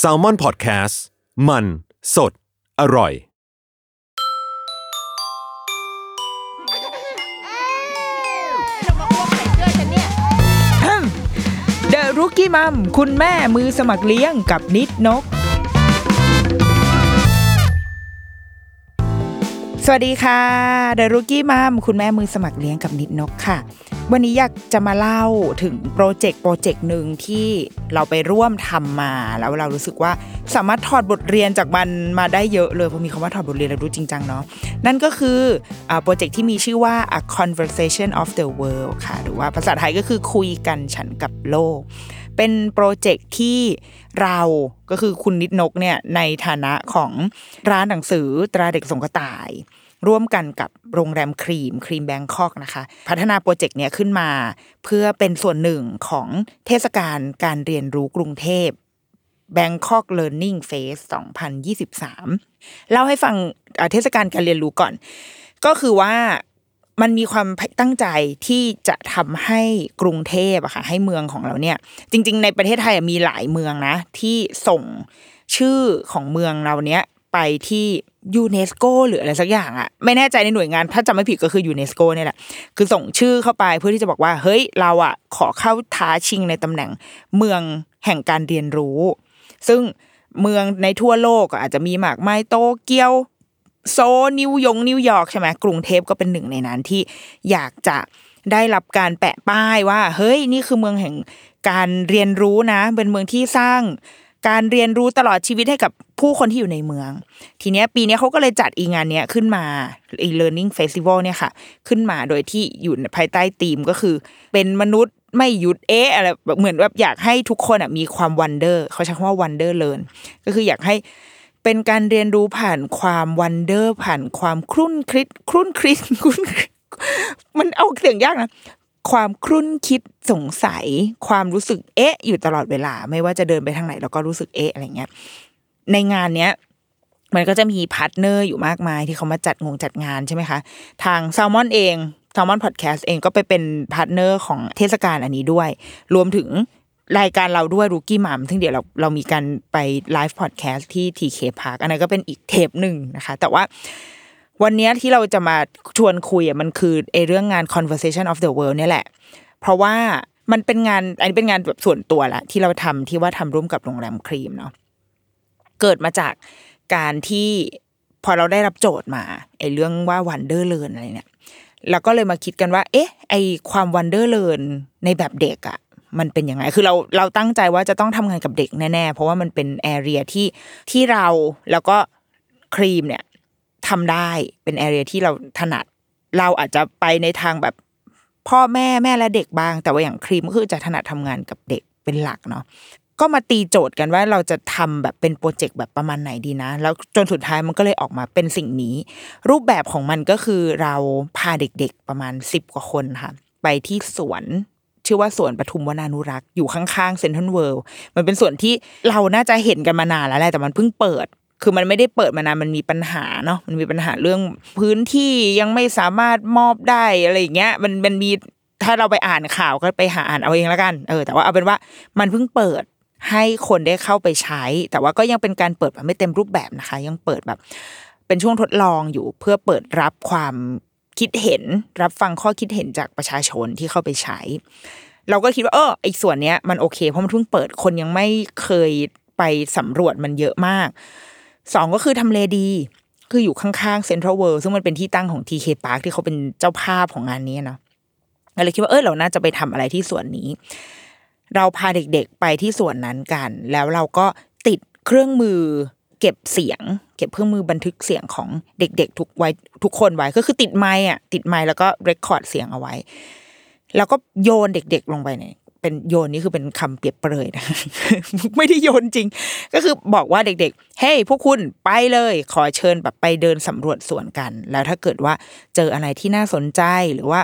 s a l ม o n PODCAST มัน สด อร่อย เดอะรุกี้มัมคุณแม่มือสมัครเลี้ยงกับนิดนก สวัสดีค่ะเดรุกี้มัมคุณแม่มือสมัครเลี้ยงกับนิดนกค่ะ วันนี้อยากจะมาเล่าถึงโปรเจกต์โปรเจกต์หนึ่งที่เราไปร่วมทำมา แล้วเรารู้สึกว่าสามารถถอดบทเรียนจากมันมาได้เยอะเลยเพราะมีคำว่าถอดบทเรียนแล้วดูจริงจังเนาะนั่นก็คือโปรเจกต์ที่มีชื่อว่า a conversation with the world ค่ะ หรือว่าภาษาไทยก็คือคุยกันฉันท์กับโลก เป็นโปรเจกต์ที่ เราก็คือคุณนิดนกเนี่ยในฐานะของร้านหนังสือตราเด็กทรงกระต่าย ร่วมกันกับโรงแรมครีมครีม Bangkok นะคะ พัฒนาโปรเจกต์เนี้ยขึ้นมา เพื่อเป็นส่วนหนึ่งของเทศกาลการเรียนรู้กรุงเทพ Bangkok Learning Fest 2023 เล่าให้ฟังเทศกาลการเรียนรู้ก่อน ก็คือว่า มันมีความตั้งใจที่จะทำให้กรุงเทพอะค่ะให้เมืองของเราเนี่ย จริง ๆ ในประเทศไทยมีหลายเมืองนะ ที่ส่งชื่อของเมืองเราเนี้ยไปที่ยูเนสโกหรืออะไรสักอย่างอะไม่แน่ใจในหน่วยงานถ้าจำไม่ผิดก็คือยูเนสโกเนี่ยแหละคือส่งชื่อเข้าไปเพื่อที่จะบอกว่า เฮ้ยเราอะขอเข้าท้าชิงในตำแหน่งเมืองแห่งการเรียนรู้ ซึ่งเมืองในทั่วโลกอาจจะมีมากมายโตเกียว โซลนิวยงนิวยอร์กใช่ไหมกรุงเทพก็เป็นหนึ่งในนั้นที่อยากจะได้รับการแปะป้ายว่า เฮ้ยนี่คือเมืองแห่งการเรียนรู้นะ เป็นเมืองที่สร้างการเรียนรู้ตลอดชีวิตให้กับผู้คนที่อยู่ในเมือง ทีเนี้ยปีนี้เขาก็เลยจัดอีงานเนี้ยขึ้นมาอี learning festival เนี่ยค่ะ ขึ้นมาโดยที่อยู่ภายใต้ธีมก็คือ เป็นมนุษย์ไม่หยุดเอ๊ะอะไรแบบเหมือนแบบอยากให้ทุกคนอะมีความ wonder เขาใช้คำว่า wonder learn ก็คืออยากให้ เป็นการเรียนรู้ผ่านความ wonder ผ่านความครุ่นคิดครุ่นคิดครุ่นมันออกเสียงยากนะความครุ่นคิดสงสัย ความรู้สึกเอ๊ะ อยู่ตลอดเวลา ไม่ว่าจะเดินไปทางไหนเราก็รู้สึกเอ๊ะอะไรเงี้ย ในงานเนี้ยมันก็จะมี partner อยู่มากมายที่เขามาจัดงงจัดงานใช่ไหมคะ ทาง Salmon เอง Salmon Podcast เองก็ไปเป็น partner ของเทศกาลอันนี้ด้วย รวมถึง รายการเราด้วย The Rookie Mom ซึ่งเดี๋ยวเราเรามีการไป live podcast ที่ TK Park อันนั้นก็เป็นอีกเทปหนึ่งนะคะ แต่ว่าวันนี้ที่เราจะมาชวนคุยอะมันคือไอเรื่องงาน conversation with the world เนี่ยแหละ เพราะว่ามันเป็นงานอันนี้เป็นงานแบบส่วนตัวละที่เราทำที่ว่าทำร่วมกับโรงแรมครีมเนาะเกิดมาจากการที่พอเราได้รับโจทย์มาไอ้เรื่องว่า wonder learn อะไรเนี่ยเราก็เลยมาคิดกันว่า เอ๊ะ ไอความ wonder learn ในแบบเด็กอะ มันเป็นยังไง คือเราเราตั้งใจว่าจะต้องทำงานกับเด็กแน่ๆ เพราะว่ามันเป็น area ที่ที่เราแล้วก็ครีมเนี่ยทำได้เป็นแอเรียที่เราถนัด เราอาจจะไปในทางแบบพ่อแม่แม่และเด็กบ้าง แต่ว่าอย่างครีมก็คือจะถนัดทำงานกับเด็กเป็นหลักเนาะก็มาตีโจทย์กันว่าเราจะทำแบบเป็นโปรเจกต์แบบประมาณไหนดีนะ แล้วจนสุดท้ายมันก็เลยออกมาเป็นสิ่งนี้ รูปแบบของมันก็คือเราพาเด็กๆประมาณสิบกว่าคนค่ะไปที่สวน ชื่อว่าสวนปทุมวนานุรักษ์อยู่ข้างๆเซนทรัลเวิลด์มันเป็นสวนที่เราน่าจะเห็นกันมานานแล้วแหละแต่มันเพิ่งเปิด คือมันไม่ได้เปิดมานานมันมีปัญหาเนาะมันมีปัญหาเรื่องพื้นที่ยังไม่สามารถมอบได้อะไรอย่างเงี้ยมันมันมีถ้าเราไปอ่านข่าวก็ไปหาอ่านเอาเองแล้วกันเออแต่ว่าเอาเป็นว่ามันเพิ่งเปิดให้คนได้เข้าไปใช้ แต่ว่าก็ยังเป็นการเปิดแบบไม่เต็มรูปแบบนะคะ ยังเปิดแบบ เป็นช่วงทดลองอยู่เพื่อเปิดรับความ คิดเห็นรับฟังข้อคิดเห็นจากประชาชนที่เข้าไปใช้ เราก็คิดว่าเออไอส่วนเนี้ยมันโอเคเพราะมันเพิ่งเปิดคนยังไม่เคยไปสำรวจมันเยอะมากสองก็คือทำเลดี คืออยู่ข้างๆเซ็นทรัลเวิลด์ซึ่งมันเป็นที่ตั้งของ TK Park ที่เขาเป็นเจ้าภาพของงานนี้เนาะเราเลยคิดว่าเออเราน่าจะไปทำอะไรที่ส่วนนี้ เราพาเด็กๆไปที่ส่วนนั้นกัน แล้วเราก็ติดเครื่องมือเก็บเสียง เก็บเครื่องมือบันทึกเสียงของเด็กๆทุกไว้ทุกคนไว้ก็คือติดไมค์อะติดไมค์แล้วก็เรคคอร์ดเสียงเอาไว้ แล้วก็โยนเด็ก ๆ ลงไปเนี่ยเป็นโยนนี่คือเป็นคำเปรียบเปรยนะไม่ได้โยนจริง ก็คือบอกว่าเด็กๆ เฮ้ยพวกคุณไปเลย ขอเชิญแบบไปเดินสำรวจสวนกัน แล้วถ้าเกิดว่าเจออะไรที่น่าสนใจหรือว่า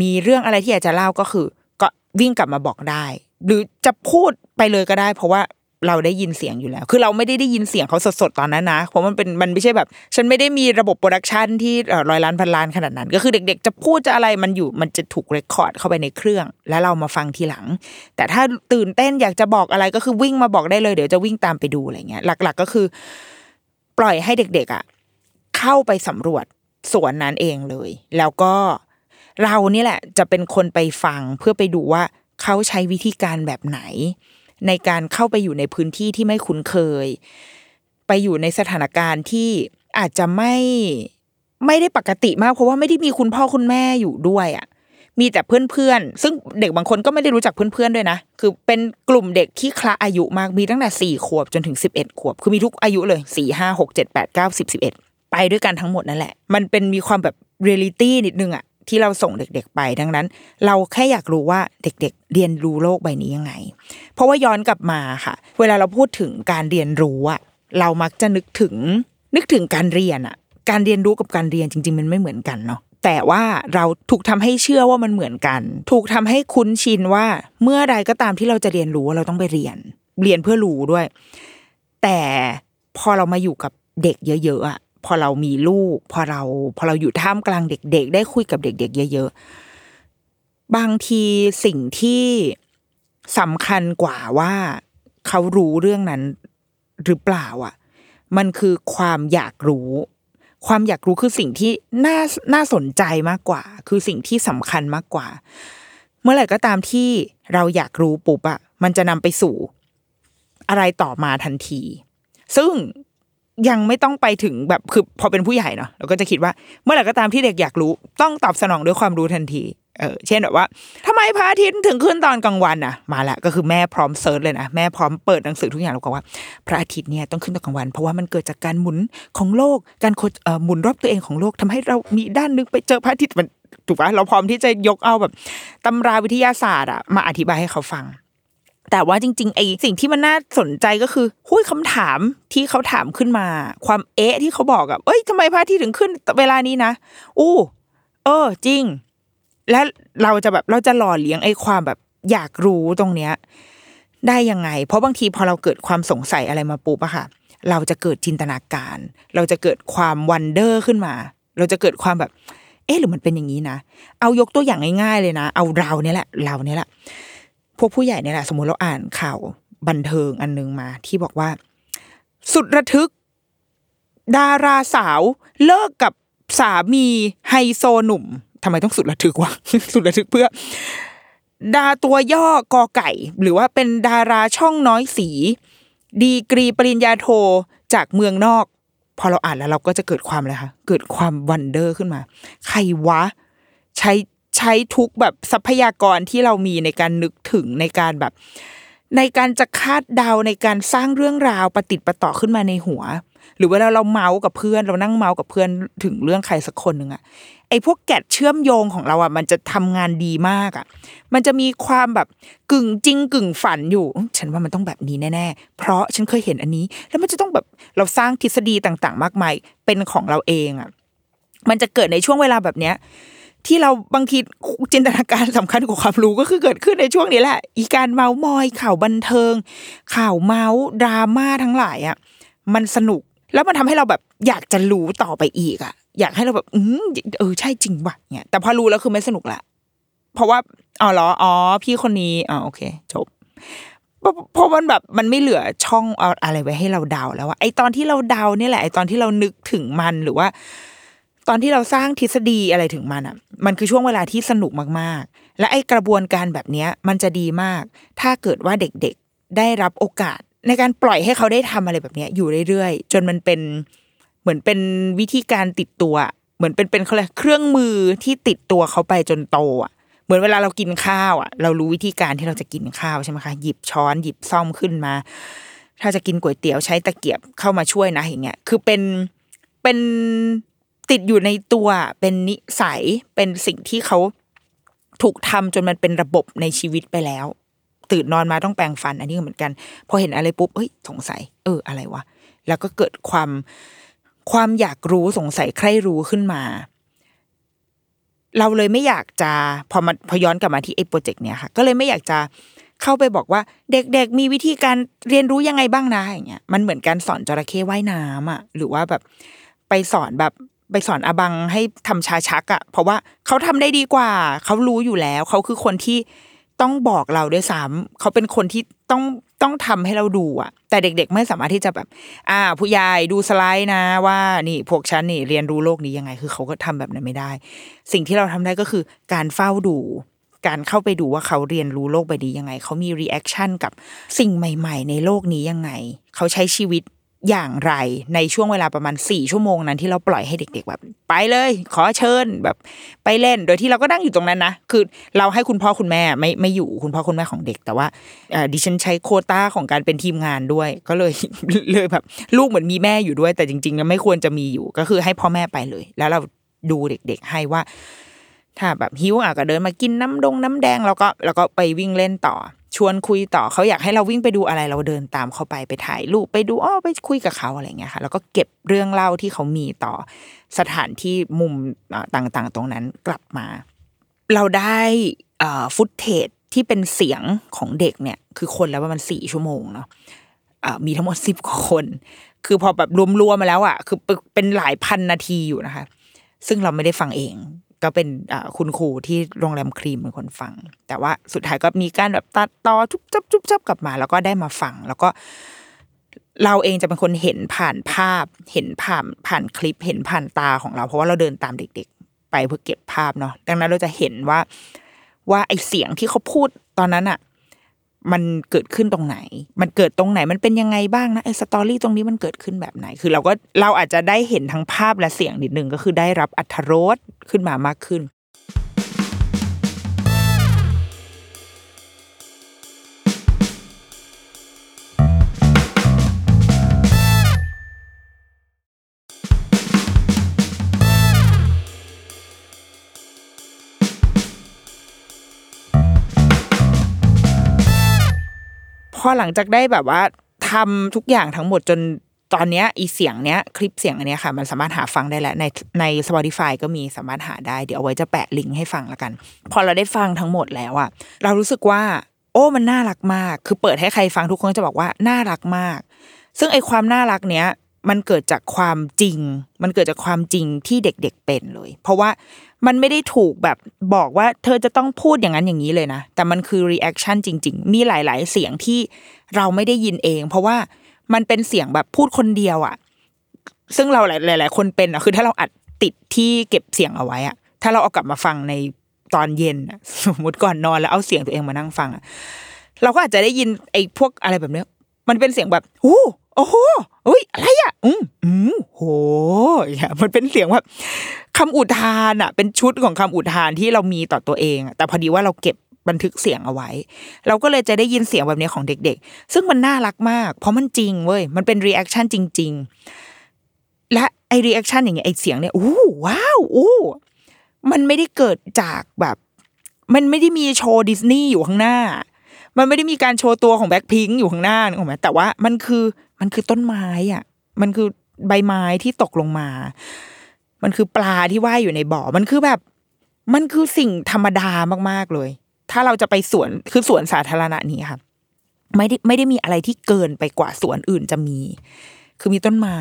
มีเรื่องอะไรที่อยากจะเล่าก็คือ ก็วิ่งกลับมาบอกได้ หรือจะพูดไปเลยก็ได้ เพราะว่า เราได้ยินเสียงอยู่แล้ว คือเราไม่ได้ได้ยินเสียงเขาสดๆตอนนั้นนะ เพราะมันเป็นมันไม่ใช่แบบ ฉันไม่ได้มีระบบ production ที่เอ่อร้อยล้านพันล้านขนาดนั้น ก็คือเด็กๆ จะพูดจะอะไรมันอยู่มันจะถูก record เข้าไปในเครื่อง แล้วเรามาฟังทีหลัง แต่ถ้าตื่นเต้นอยากจะบอกอะไรก็คือวิ่งมาบอกได้เลยเดี๋ยวจะวิ่งตามไปดูอะไรเงี้ย หลัก ๆ ก็คือ ปล่อยให้เด็กๆอะเข้าไปสำรวจสวนนั้นเองเลย แล้วก็เรานี่แหละ จะเป็นคนไปฟังเพื่อไปดูว่าเขาใช้วิธีการแบบไหน ในการเข้าไปอยู่ในพื้นที่ที่ไม่คุ้นเคย ไปอยู่ในสถานการณ์ที่อาจจะไม่ไม่ได้ปกติมากเพราะว่าไม่ได้มีคุณพ่อคุณแม่อยู่ด้วยอะมีแต่เพื่อนๆ ซึ่งเด็กบางคนก็ไม่ได้รู้จักเพื่อนๆด้วยนะ คือเป็นกลุ่มเด็กที่คละอายุมาก มีตั้งแต่สี่ขวบจนถึงสิบเอ็ดขวบ คือมีทุกอายุเลยสี่ห้าหกเจ็ดแปดเก้าสิบสิบเอ็ดไปด้วยกันทั้งหมดนั่นแหละ มันเป็นมีความแบบเรียลิตี้นิดนึงอะ ที่เราส่งเด็ก ๆ ไป ดังนั้น เราแค่อยากรู้ว่าเด็ก ๆ เรียนรู้โลกใบนี้ยังไง เพราะว่าย้อนกลับมาค่ะ เวลาเราพูดถึงการเรียนรู้อะเรามักจะนึกถึงนึกถึงการเรียนอะการเรียนรู้กับการเรียนจริง ๆ มันไม่เหมือนกันเนาะแต่ว่าเราถูกทำให้เชื่อว่ามันเหมือนกัน ถูกทำให้คุ้นชินว่าเมื่อใดก็ตามที่เราจะเรียนรู้เราต้องไปเรียน เรียนเพื่อรู้ด้วย แต่พอเรามาอยู่กับเด็กเยอะๆอะ พอเรามีลูก พอเราพอเราอยู่ท่ามกลางเด็ก ๆ ได้คุยกับเด็ก ๆ เยอะๆบางทีสิ่งที่สำคัญกว่าว่าเขารู้เรื่องนั้นหรือเปล่าอะ มันคือความอยากรู้ ความอยากรู้คือสิ่งที่น่าน่าสนใจมากกว่า คือสิ่งที่สำคัญมากกว่า เมื่อไหร่ก็ตามที่เราอยากรู้ปุ๊บอะมันจะนำไปสู่ อะไรต่อมาทันที ซึ่ง ยังไม่ต้องไปถึงแบบคือพอเป็นผู้ใหญ่เนาะเราก็จะคิดว่าเมื่อไหร่ก็ตามที่เด็กอยากรู้ต้องตอบสนองด้วยความรู้ทันทีเออเช่นแบบว่าทำไมพระอาทิตย์ถึงขึ้นตอนกลางวันน่ะ มาละก็คือแม่พร้อมเซิร์ชเลยนะแม่พร้อมเปิดหนังสือทุกอย่างแล้วก็ว่า พระอาทิตย์เนี่ยต้องขึ้นตอนกลางวัน เพราะว่ามันเกิดจากการหมุนของโลกการโคเอ่อหมุนรอบตัวเองของโลกทำให้เรามีด้านนึงไปเจอพระอาทิตย์มันถูกปะเราพร้อมที่จะยกเอาแบบตำราวิทยาศาสตร์อะมาอธิบายให้เขาฟัง แต่ว่าจริงๆไอ้สิ่งที่มันน่าสนใจก็คือหุ้ยคำถามที่เขาถามขึ้นมา ความเอ๊ะที่เขาบอกอะเอ้ยทำไมพระอาทิตย์ถึงขึ้นเวลานี้นะอู้เออ จริง และเราจะแบบเราจะหล่อเลี้ยงไอ้ความแบบอยากรู้ตรงเนี้ย ได้ยังไง เพราะบางทีพอเราเกิดความสงสัยอะไรมาปุ๊บอะค่ะ เราจะเกิดจินตนาการ เราจะเกิดความวันเดอร์ขึ้นมา เราจะเกิดความแบบ เอ๊ะหรือมันเป็นอย่างนี้นะเอายกตัวอย่างง่ายๆเลยนะ เอาเราเนี่ยแหละ เราเนี่ยแหละ พวกผู้ใหญ่เนี่ยแหละสมมติเราอ่านข่าวบันเทิงอันนึงมา ที่บอกว่า สุดระทึก ดาราสาวเลิกกับสามีไฮโซหนุ่มทำไมต้องสุดระทึกวะสุดระทึกเพื่อ ดาตัวย่อกอไก่ หรือว่าเป็นดาราช่องน้อยสี ดีกรีปริญญาโทจากเมืองนอก พอเราอ่านแล้วเราก็จะเกิดความอะไรคะเกิดความวันเดอร์ขึ้นมา ใครวะ ใช้ ใช้ทุกแบบทรัพยากรที่เรามีในการนึกถึงในการแบบ ในการจะคาดเดาในการสร้างเรื่องราวประติดประต่อขึ้นมาในหัว หรือเวลาเราเมาส์กับเพื่อน เรานั่งเมาส์กับเพื่อนถึงเรื่องใครสักคนหนึ่งอะไอ้พวกแกะเชื่อมโยงของเราอะมันจะทำงานดีมากอะมันจะมีความแบบกึ่งจริงกึ่งฝันอยู่ ฉันว่ามันต้องแบบนี้แน่ๆ เพราะฉันเคยเห็นอันนี้ แล้วมันจะต้องแบบเราสร้างทฤษฎีต่างๆ มากมายเป็นของเราเองอะมันจะเกิดในช่วงเวลาแบบเนี้ย ที่เราบางทีจินตนาการสำคัญกว่าความรู้ก็คือเกิดขึ้นในช่วงนี้แหละ อีการเมาส์มอยข่าวบันเทิง ข่าวเมาส์ดราม่าทั้งหลายอะมันสนุกแล้วมันทำให้เราแบบอยากจะรู้ต่อไปอีกอะ อยากให้เราแบบอืมเออใช่จริงว่ะเนี่ยแต่พอรู้แล้วคือไม่สนุกละเพราะว่าอ๋อเหรออ๋อ พี่คนนี้อ๋อโอเค จบเพราะเพราะมันแบบมันไม่เหลือช่องเอาอะไรไว้ให้เราเดาแล้วว่าไอตอนที่เราเดาเนี่ยแหละไอตอนที่เรานึกถึงมันหรือว่า ตอนที่เราสร้างทฤษฎีอะไรถึงมันอะ มันคือช่วงเวลาที่สนุกมากๆ และไอกระบวนการแบบนี้มันจะดีมาก ถ้าเกิดว่าเด็กๆได้รับโอกาส ในการปล่อยให้เขาได้ทำอะไรแบบนี้อยู่เรื่อยๆ จนมันเป็นเหมือนเป็นวิธีการติดตัว เหมือนเป็นเป็นเขาเรียเครื่องมือที่ติดตัวเขาไปจนโตอะเหมือนเวลาเรากินข้าวอะเรารู้วิธีการที่เราจะกินข้าวใช่ไหมคะหยิบช้อนหยิบซ่อมขึ้นมา ถ้าจะกินก๋วยเตี๋ยวใช้ตะเกียบเข้ามาช่วยนะอย่างเงี้ยคือเป็นเป็น ติดอยู่ในตัวเป็นนิสัยเป็นสิ่งที่เขาถูกทำจนมันเป็นระบบในชีวิตไปแล้ว ตื่นนอนมาต้องแปรงฟัน อันนี้ก็เหมือนกันพอเห็นอะไรปุ๊บเฮ้ยสงสัย เอออะไรวะแล้วก็เกิดความความอยากรู้สงสัยใคร่รู้ขึ้นมา เราเลยไม่อยากจะพอมาพอย้อนกลับมาที่ไอ้โปรเจกต์เนี้ยค่ะ ก็เลยไม่อยากจะเข้าไปบอกว่า เด็กๆมีวิธีการเรียนรู้ยังไงบ้างนะอย่างเงี้ยมันเหมือนการสอนจระเข้ว่ายน้ำอะหรือว่าแบบไปสอนแบบ ไปสอนอบังให้ทำชาชักอะ เพราะว่าเขาทำได้ดีกว่า เขารู้อยู่แล้วเขาคือคนที่ต้องบอกเราด้วยซ้ำเขาเป็นคนที่ต้องต้องทำให้เราดูอะแต่เด็ก ๆ ไม่สามารถที่จะแบบ อ่า ผู้ใหญ่ดูสไลด์นะ ว่านี่พวกฉันนี่เรียนรู้โลกนี้ยังไง คือเขาก็ทำแบบนั้นไม่ได้ สิ่งที่เราทำได้ก็คือการเฝ้าดู การเข้าไปดูว่าเขาเรียนรู้โลกใบนี้ยังไง เขามี reaction กับสิ่งใหม่ ๆ ในโลกนี้ยังไง เขาใช้ชีวิต อย่างไรในช่วงเวลาประมาณสี่ชั่วโมงนั้นที่เราปล่อยให้เด็ก ๆ แบบ ไปเลย ขอเชิญแบบ ไปเล่นโดยที่เราก็นั่งอยู่ตรงนั้นนะคือเราให้คุณพ่อคุณแม่ไม่ไม่อยู่คุณพ่อคุณแม่ของเด็ก แต่ว่าดิฉันใช้โคต้าของการเป็นทีมงานด้วย ก็เลยเลยแบบ ลูกเหมือนมีแม่อยู่ด้วย แต่จริงๆแล้วไม่ควรจะมีอยู่ก็คือให้พ่อแม่ไปเลย แล้วเราดูเด็ก ๆ ให้ว่า ถ้าแบบหิวอะก็เดินมากินน้ำดงน้ำแดงแล้วก็แล้วก็ไปวิ่งเล่นต่อ ชวนคุยต่อเขาอยากให้เราวิ่งไปดูอะไรเราเดินตามเขาไปไปถ่ายรูปไปดูอ้อไปคุยกับเขาอะไรเงี้ยค่ะแล้วก็เก็บเรื่องเล่าที่เขามีต่อสถานที่มุมต่างๆ ตรงนั้นกลับมา เราได้ฟุตเทจที่เป็นเสียงของเด็กเนี่ย คือคนแล้วประมาณสี่ชั่วโมงเนาะมีทั้งหมดสิบกว่าคน คือพอแบบรวมๆมาแล้วอะคือเป็นหลายพันนาทีอยู่นะคะ ซึ่งเราไม่ได้ฟังเอง ก็เป็นคุณครูที่โรงแรมครีมเป็นคนฟัง แต่ว่าสุดท้ายก็มีการแบบตัดต่อจุบจับจุบจับกลับมา แล้วก็ได้มาฟัง แล้วก็ เราเองจะเป็นคนเห็นผ่านภาพ เห็นผ่านผ่านคลิปเห็นผ่านตาของเรา เพราะว่าเราเดินตามเด็ก ๆ ไปเพื่อเก็บภาพเนาะดังนั้นเราจะเห็นว่า ว่าไอเสียงที่เขาพูดตอนนั้นอะ มันเกิดขึ้นตรงไหน มันเกิดตรงไหน มันเป็นยังไงบ้างนะไอสตอรี่ตรงนี้มันเกิดขึ้นแบบไหน คือเราก็เราอาจจะได้เห็นทั้งภาพและเสียงนิดนึงก็คือได้รับอัธรสขึ้นมามากขึ้น อหลังจากได้แบบว่าทำทุกอย่างทั้งหมดจนตอนเนี้ยอีเสียงเนี้ยคลิปเสียงอันเนี้ยค่ะ มันสามารถหาฟังได้แล้วในใน Spotify ก็มีสามารถหาได้เดี๋ยวเอาไว้จะแปะลิงก์ให้ฟังแล้วกัน พอเราได้ฟังทั้งหมดแล้วอะเรารู้สึกว่า โอ้มันน่ารักมาก คือเปิดให้ใครฟังทุกคนจะบอกว่าน่ารักมาก ซึ่งไอความน่ารักเนี้ยมันเกิดจากความจริง มันเกิดจากความจริงที่เด็กๆเป็นเลย เพราะว่า มันไม่ได้ถูกแบบบอกว่าเธอจะต้องพูดอย่างนั้นอย่างนี้เลยนะแต่มันคือ reaction จริง ๆ มีหลาย ๆ เสียงที่เราไม่ได้ยินเอง เพราะว่ามันเป็นเสียงแบบพูดคนเดียวอะซึ่งเราหลาย ๆ คนเป็นอะคือถ้าเราอัดติดที่เก็บเสียงเอาไว้อะถ้าเราเอากลับมาฟังในตอนเย็นอะสมมติก่อนนอนแล้วเอาเสียงตัวเองมานั่งฟังอะเราก็อาจจะได้ยินไอ้พวกอะไรแบบเนี้ยมันเป็นเสียงแบบโอ้ โอ้โหอุ้ยอะไรอะ อืมอืมโหอย่ามันเป็นเสียงแบบคำอุทานอะ เป็นชุดของคำอุทานที่เรามีต่อตัวเองอะแต่พอดีว่าเราเก็บบันทึกเสียงเอาไว้ เราก็เลยจะได้ยินเสียงแบบนี้ของเด็ก ๆ ซึ่งมันน่ารักมาก เพราะมันจริงเว้ย มันเป็น reaction จริง ๆ และไอ reaction อย่างเงี้ยไอเสียงเนี่ยอู้ว้าวอู้มันไม่ได้เกิดจากแบบ มันไม่ได้มีโชว์ดิสนีย์อยู่ข้างหน้า มันไม่ได้มีการโชว์ตัวของแบ็คพิงค์อยู่ข้างหน้านึกออกไหมแต่ว่ามันคือมันคือต้นไม้อะ มันคือใบไม้ที่ตกลงมา มันคือปลาที่ว่ายอยู่ในบ่อ มันคือแบบ มันคือสิ่งธรรมดามากๆเลย ถ้าเราจะไปสวนคือสวนสาธารณะนี้ค่ะไม่ได้ไม่ได้มีอะไรที่เกินไปกว่าสวนอื่นจะมี คือมีต้นไม้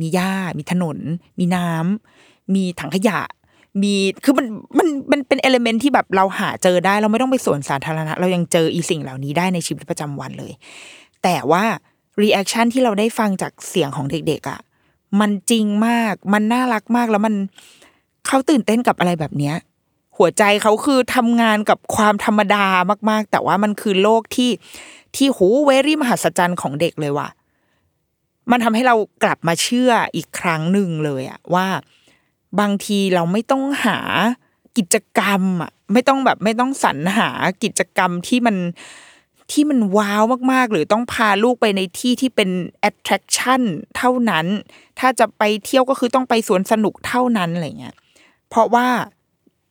มีหญ้า มีถนน มีน้ำมีถังขยะ มีคือมันมันมันเป็น element ที่แบบเราหาเจอได้ เราไม่ต้องไปสวนสาธารณะ เรายังเจออีสิ่งเหล่านี้ได้ในชีวิตประจำวันเลย แต่ว่า reaction ที่เราได้ฟังจากเสียงของเด็กๆอะมันจริงมาก มันน่ารักมากแล้วมันเขาตื่นเต้นกับอะไรแบบเนี้ย หัวใจเขาคือทำงานกับความธรรมดามาก ๆ แต่ว่ามันคือโลกที่ที่หูเวรี่มหัศจรรย์ของเด็กเลยว่ะ มันทำให้เรากลับมาเชื่ออีกครั้งหนึ่งเลยอะว่า บางทีเราไม่ต้องหากิจกรรมอะไม่ต้องแบบไม่ต้องสรรหากิจกรรมที่มันที่มันว้าวมากๆ หรือต้องพาลูกไปในที่ที่เป็น attraction เท่านั้น ถ้าจะไปเที่ยวก็คือต้องไปสวนสนุกเท่านั้นอะไรเงี้ยเพราะว่า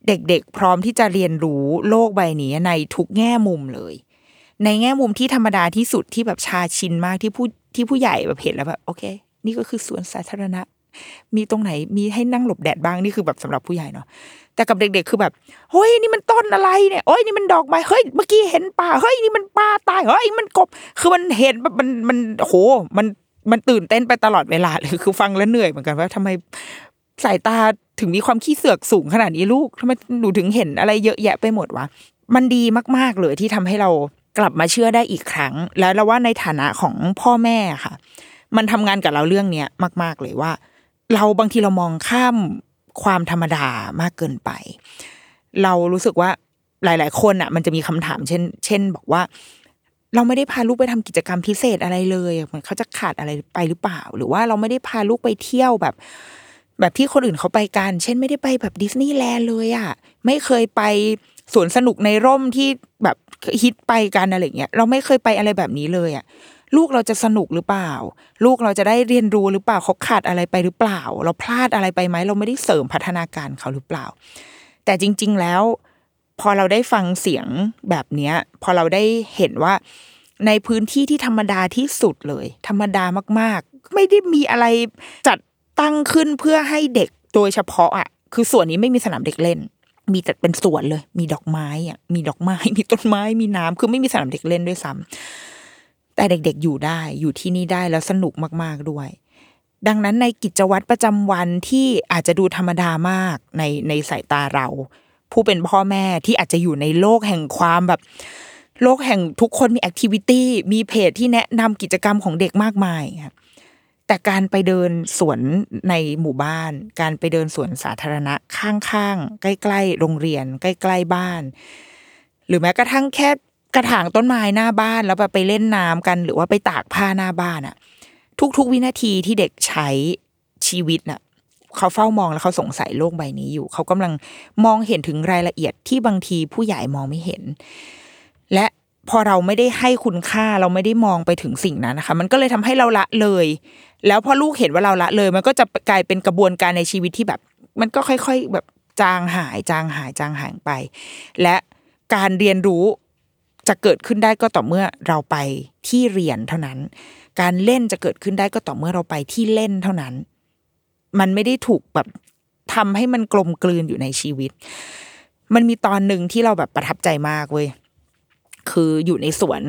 เด็กๆ พร้อมที่จะเรียนรู้โลกใบนี้ในทุกแง่มุมเลย ในแง่มุมที่ธรรมดาที่สุดที่แบบชาชินมากที่ผู้ที่ผู้ใหญ่แบบเห็นแล้วแบบโอเค นี่ก็คือสวนสาธารณะ มีตรงไหนมีให้นั่งหลบแดดบ้างนี่คือแบบสำหรับผู้ใหญ่เนาะแต่กับเด็กๆคือแบบเฮ้ยนี่มันต้นอะไรเนี่ยโอ้ยนี่มันดอกไม้เฮ้ยเมื่อกี้เห็นป่าเฮ้ยนี่มันปลาตายเฮ้ยมันกบ คือมันเห็นแบบมันมันโหมันมันตื่นเต้นไปตลอดเวลาเลยคือฟังแล้วเหนื่อยเหมือนกันว่าทำไมสายตาถึงมีความขี้เสือกสูงขนาดนี้ลูกทำไมหนูถึงเห็นอะไรเยอะแยะไปหมดวะมันดีมากๆเลยที่ทำให้เรากลับมาเชื่อได้อีกครั้ง แล้วเราว่าในฐานะของพ่อแม่ค่ะ มันทำงานกับเราเรื่องเนี้ยมาก ๆเลยว่า เราบางทีเรามองข้ามความธรรมดามากเกินไป เรารู้สึกว่าหลาย ๆ คนอะ มันจะมีคำถาม เช่น เช่น บอกว่า เราไม่ได้พาลูกไปทำกิจกรรมพิเศษอะไรเลยเหมือนเขาจะขาดอะไรไปหรือเปล่า หรือว่าเราไม่ได้พาลูกไปเที่ยวแบบ แบบที่คนอื่นเขาไปกัน เช่นไม่ได้ไปแบบดิสนีย์แลนด์เลยอะไม่เคยไปสวนสนุกในร่มที่แบบฮิตไปกันอะไรเงี้ยเราไม่เคยไปอะไรแบบนี้เลยอะ ลูกเราจะสนุกหรือเปล่า ลูกเราจะได้เรียนรู้หรือเปล่าเขาขาดอะไรไปหรือเปล่า เราพลาดอะไรไปไหมเราไม่ได้เสริมพัฒนาการเขาหรือเปล่า แต่จริง ๆ แล้ว พอเราได้ฟังเสียงแบบเนี้ย พอเราได้เห็นว่า ในพื้นที่ที่ธรรมดาที่สุดเลย ธรรมดามากๆ ไม่ได้มีอะไรจัดตั้งขึ้นเพื่อให้เด็กโดยเฉพาะอะคือส่วนนี้ไม่มีสนามเด็กเล่น มีแต่เป็นสวนเลย มีดอกไม้อะมีดอกไม้ มีต้นไม้มีน้ำคือไม่มีสนามเด็กเล่นด้วยซ้ำ แต่เด็กๆอยู่ได้อยู่ที่นี่ได้แล้วสนุกมากๆด้วย ดังนั้นในกิจวัตรประจำวันที่อาจจะดูธรรมดามากในในสายตาเรา ผู้เป็นพ่อแม่ที่อาจจะอยู่ในโลกแห่งความแบบ โลกแห่งทุกคนมีแอคทิวิตี้มีเพจที่แนะนำกิจกรรมของเด็กมากมายครับแต่การไปเดินสวนในหมู่บ้าน การไปเดินสวนสาธารณะข้างๆ ใกล้ ๆ โรงเรียน ใกล้ ๆ บ้าน หรือแม้กระทั่งแค่ กระถางต้นไม้หน้าบ้านแล้วไปเล่นน้ำกันหรือว่าไปตากผ้าหน้าบ้านอะทุกๆ วินาทีที่เด็กใช้ชีวิตน่ะเขาเฝ้ามองแล้วเขาสงสัยโลกใบนี้อยู่ เขากำลังมองเห็นถึงรายละเอียดที่บางทีผู้ใหญ่มองไม่เห็น และพอเราไม่ได้ให้คุณค่าเราไม่ได้มองไปถึงสิ่งนั้นนะคะ มันก็เลยทำให้เราละเลย แล้วพอลูกเห็นว่าเราละเลย มันก็จะกลายเป็นกระบวนการในชีวิตที่แบบ มันก็ค่อย ๆ แบบจางหายจางหายจางหายไป และการเรียนรู้ จะเกิดขึ้นได้ก็ต่อเมื่อเราไปที่เรียนเท่านั้น การเล่นจะเกิดขึ้นได้ก็ต่อเมื่อเราไปที่เล่นเท่านั้น มันไม่ได้ถูกแบบทำให้มันกลมกลืนอยู่ในชีวิต มันมีตอนหนึ่งที่เราแบบประทับใจมากเว้ย คืออยู่ในสวน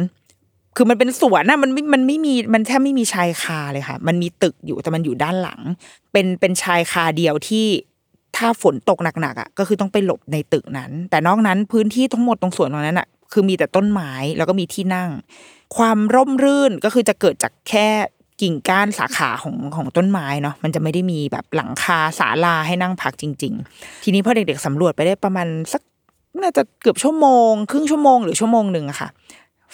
คือมันเป็นสวนนะมันไม่มันไม่มี มันแทบไม่มีชายคาเลยค่ะ มันมีตึกอยู่แต่มันอยู่ด้านหลัง เป็นเป็นชายคาเดียวที่ถ้าฝนตกหนักๆอะก็คือต้องไปหลบในตึกนั้น แต่นอกนั้นพื้นที่ทั้งหมดตรงสวนตรงนั้นอะ คือมีแต่ต้นไม้แล้วก็มีที่นั่ง ความร่มรื่นก็คือจะเกิดจากแค่กิ่งก้านสาขาของของต้นไม้เนาะมันจะไม่ได้มีแบบหลังคาศาลาให้นั่งพักจริง ๆ ทีนี้พอเด็กๆสำรวจไปได้ประมาณสักน่าจะเกือบชั่วโมง ครึ่งชั่วโมงหรือชั่วโมงหนึ่งอะค่ะ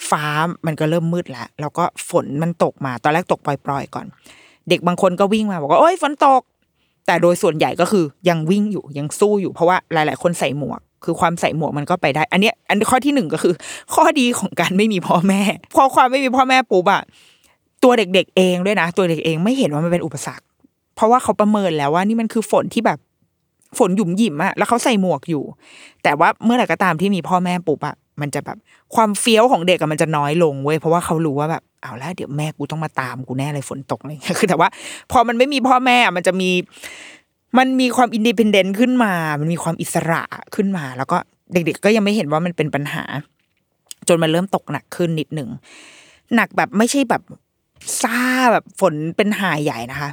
ฟ้ามันก็เริ่มมืดแล้ว แล้วก็ฝนมันตกมาตอนแรกตกปล่อยๆก่อน เด็กบางคนก็วิ่งมาบอกว่าโอ้ยฝนตก แต่โดยส่วนใหญ่ก็คือยังวิ่งอยู่ยังสู้อยู่เพราะว่าหลาย ๆ คนใส่หมวก คือความใส่หมวกมันก็ไปได้ อันเนี้ยอันข้อที่หนึ่งก็คือ ข้อดีของการไม่มีพ่อแม่ พอความไม่มีพ่อแม่ปุ๊บอะตัวเด็กๆเองด้วยนะ ตัวเด็กเองไม่เห็นว่ามันเป็นอุปสรรค เพราะว่าเขาประเมินแล้วว่านี่มันคือฝนที่แบบฝนหยุมหยิมอะแล้วเขาใส่หมวกอยู่ แต่ว่าเมื่อไหร่ก็ตามที่มีพ่อแม่ปุ๊บอะมันจะแบบความเฟี้ยวของเด็กอะมันจะน้อยลงเว้ยเพราะว่าเขารู้ว่าแบบเอาล้วเดี๋ยวแม่กูต้องมาตามกูแน่เลยฝนตกอะไรเงี้ยคือแต่ว่า พอมันไม่มีพ่อแม่มันจะมี มันมีความอินดีพเดนต์ขึ้นมา มันมีความอิสระขึ้นมา แล้วก็เด็ก ๆ ก็ยังไม่เห็นว่ามันเป็นปัญหา จนมันเริ่มตกหนักขึ้นนิดหนึ่งหนักแบบไม่ใช่แบบซ่าแบบฝนเป็นหายใหญ่นะคะ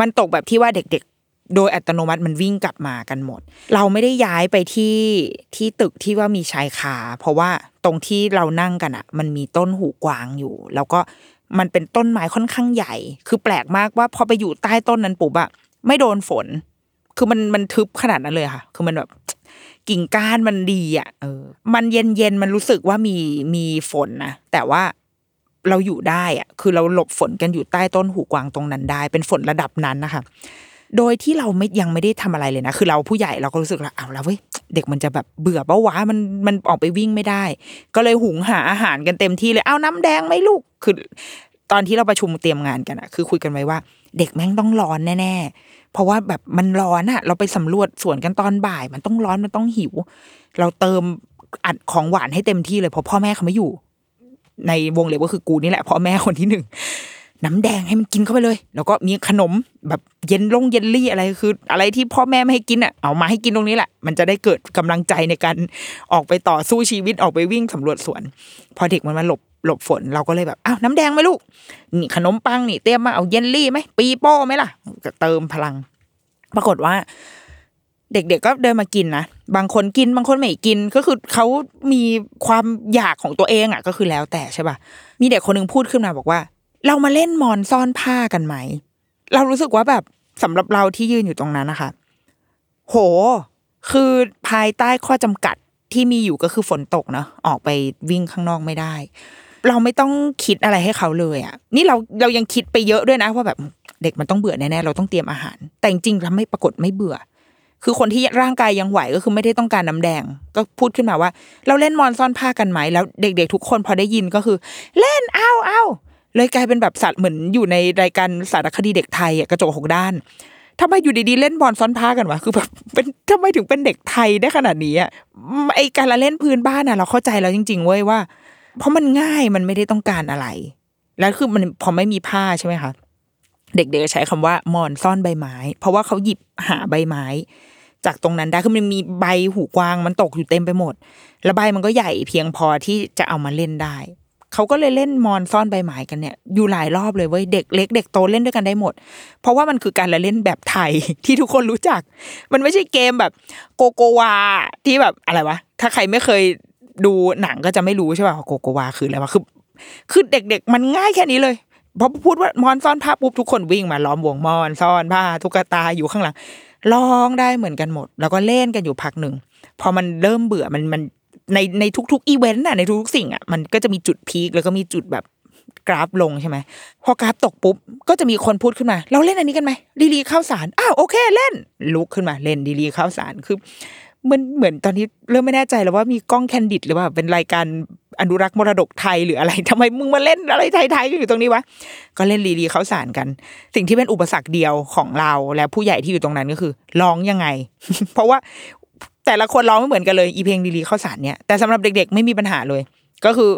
มันตกแบบที่ว่าเด็กๆ โดยอัตโนมัติมันวิ่งกลับมากันหมด เราไม่ได้ย้ายไปที่ที่ตึกที่ว่ามีชายคา เพราะว่าตรงที่เรานั่งกันอะมันมีต้นหูกวางอยู่ แล้วก็มันเป็นต้นไม้ค่อนข้างใหญ่ คือแปลกมากว่าพอไปอยู่ใต้ต้นนั้นปุ๊บอะไม่โดนฝน คือมันมันทึบขนาดนั้นเลยค่ะ คือมันแบบกิ่งก้านมันดีอะเออ มันเย็นเย็นมันรู้สึกว่ามีมีฝนนะแต่ว่าเราอยู่ได้อะ คือเราหลบฝนกันอยู่ใต้ต้นหูกวางตรงนั้นได้ เป็นฝนระดับนั้นนะคะโดยที่เราไม่ยังไม่ได้ทำอะไรเลยนะ คือเราผู้ใหญ่เราก็รู้สึกว่าเอาแล้วเว้ยเด็กมันจะแบบเบื่อปะวะมันมันออกไปวิ่งไม่ได้ ก็เลยหุงหาอาหารกันเต็มที่เลยเอาน้ำแดงไหมลูกคือ ตอนที่เราประชุมเตรียมงานกันอะคือคุยกันไว้ว่า เด็กแม่งต้องร้อนแน่ๆ เพราะว่าแบบมันร้อนอะเราไปสำรวจสวนกันตอนบ่าย มันต้องร้อนมันต้องหิว เราเติมอัดของหวานให้เต็มที่เลยเพราะพ่อแม่เขาไม่อยู่ ในวงเล็บก็คือกูนี่แหละพ่อแม่คนที่หนึ่งน้ำแดงให้มันกินเข้าไปเลย แล้วก็มีขนมแบบเย็นลงเยนลี่อะไรคือ อะไรที่พ่อแม่ไม่ให้กินอะเอามาให้กินตรงนี้แหละ มันจะได้เกิดกำลังใจในการออกไปต่อสู้ชีวิตออกไปวิ่งสำรวจสวน พอเด็กมันมาหลบ หลบฝนเราก็เลยแบบอ้าวน้ำแดงไหมลูก นี่ขนมปังนี่เตรียมมาเอาเยนลี่ไหมปีโป้ไหมล่ะเติมพลัง ปรากฏว่า เด็ก ๆ ก็เดินมากินนะบางคนกินบางคนไม่กินก็คือเขามีความอยากของตัวเองอะ ก็คือแล้วแต่ใช่ป่ะมีเด็กคนหนึ่งพูดขึ้นมาบอกว่า เรามาเล่นมอนซ่อนผ้ากันไหม เรารู้สึกว่าแบบสำหรับเราที่ยืนอยู่ตรงนั้นนะคะ โห คือภายใต้ข้อจำกัดที่มีอยู่ก็คือฝนตกเนาะออกไปวิ่งข้างนอกไม่ได้ เราไม่ต้องคิดอะไรให้เขาเลยอะ นี่เราเรายังคิดไปเยอะด้วยนะว่าแบบเด็กมันต้องเบื่อแน่ๆเราต้องเตรียมอาหาร แต่จริงๆแล้วไม่ปรากฏไม่เบื่อ คือคนที่ร่างกายยังไหวก็คือไม่ได้ต้องการน้ำแดง ก็พูดขึ้นมาว่า เราเล่นมอนซ่อนผ้ากันไหมแล้วเด็กๆทุกคนพอได้ยินก็คือ เล่นเอาเอาเลยกลายเป็นแบบสัตว์เหมือนอยู่ในรายการสารคดีเด็กไทยอะกระจกหกด้านทำไมอยู่ดีๆเล่นบอลซ้อนผ้ากันวะคือแบบเป็นทำไมถึงเป็นเด็กไทยได้ขนาดนี้อะไอการละเล่นพื้นบ้านอะ เราเข้าใจแล้วจริง ๆ เว้ยว่า เพราะมันง่ายมันไม่ได้ต้องการอะไร แล้วคือมันพอไม่มีผ้าใช่ไหมคะเด็กๆใช้คำว่ามอนซ่อนใบไม้ เพราะว่าเขาหยิบหาใบไม้ จากตรงนั้นได้คือมันมีใบหูกวางมันตกอยู่เต็มไปหมด แล้วใบมันก็ใหญ่เพียงพอที่จะเอามาเล่นได้เขาก็เลยเล่นมอนซ่อนใบไม้กันเนี่ยอยู่หลายรอบเลยเว้ยเด็กเล็กเด็กโตเล่นด้วยกันได้หมด เพราะว่ามันคือการละเล่นแบบไทยที่ทุกคนรู้จัก มันไม่ใช่เกมแบบโกโกวาที่แบบอะไรวะถ้าใครไม่เคย ดูหนังก็จะไม่รู้ใช่ป่ะโกโกวาคืออะไรวะคือคือเด็ก ๆ มันง่ายแค่นี้เลยพอพูดว่ามอนซ่อนผ้าปุ๊บทุกคนวิ่งมาล้อมวงมอนซ่อนผ้าทุกตาอยู่ข้างหลังร้องได้เหมือนกันหมด แล้วก็เล่นกันอยู่พักหนึ่งพอมันเริ่มเบื่อมันมันในในทุกๆอีเวนต์น่ะในทุกๆสิ่งอะมันก็จะมีจุดพีคแล้วก็มีจุดแบบกราฟลงใช่ไหมพอกราฟตกปุ๊บก็จะมีคนพูดขึ้นมา เราเล่นอันนี้กันไหมดีลีข้าวสารอ้าวโอเคเล่นลุกขึ้นมาเล่นดีลีข้าวสารคือ มันเหมือนตอนนี้เริ่มไม่แน่ใจแล้วว่ามีกล้องแคนดิดหรือว่าเป็นรายการอนุรักษ์มรดกไทยหรืออะไรทำไมมึงมาเล่นอะไรไทยๆกันอยู่ตรงนี้วะก็เล่นลีลีเข้าสารกัน สิ่งที่เป็นอุปสรรคเดียวของเราและผู้ใหญ่ที่อยู่ตรงนั้นก็คือร้องยังไง เพราะว่าแต่ละคนร้องไม่เหมือนกันเลยอีเพลงดีลีเข้าสารเนี่ยแต่สำหรับเด็ก ๆ ไม่มีปัญหาเลย ก็คือ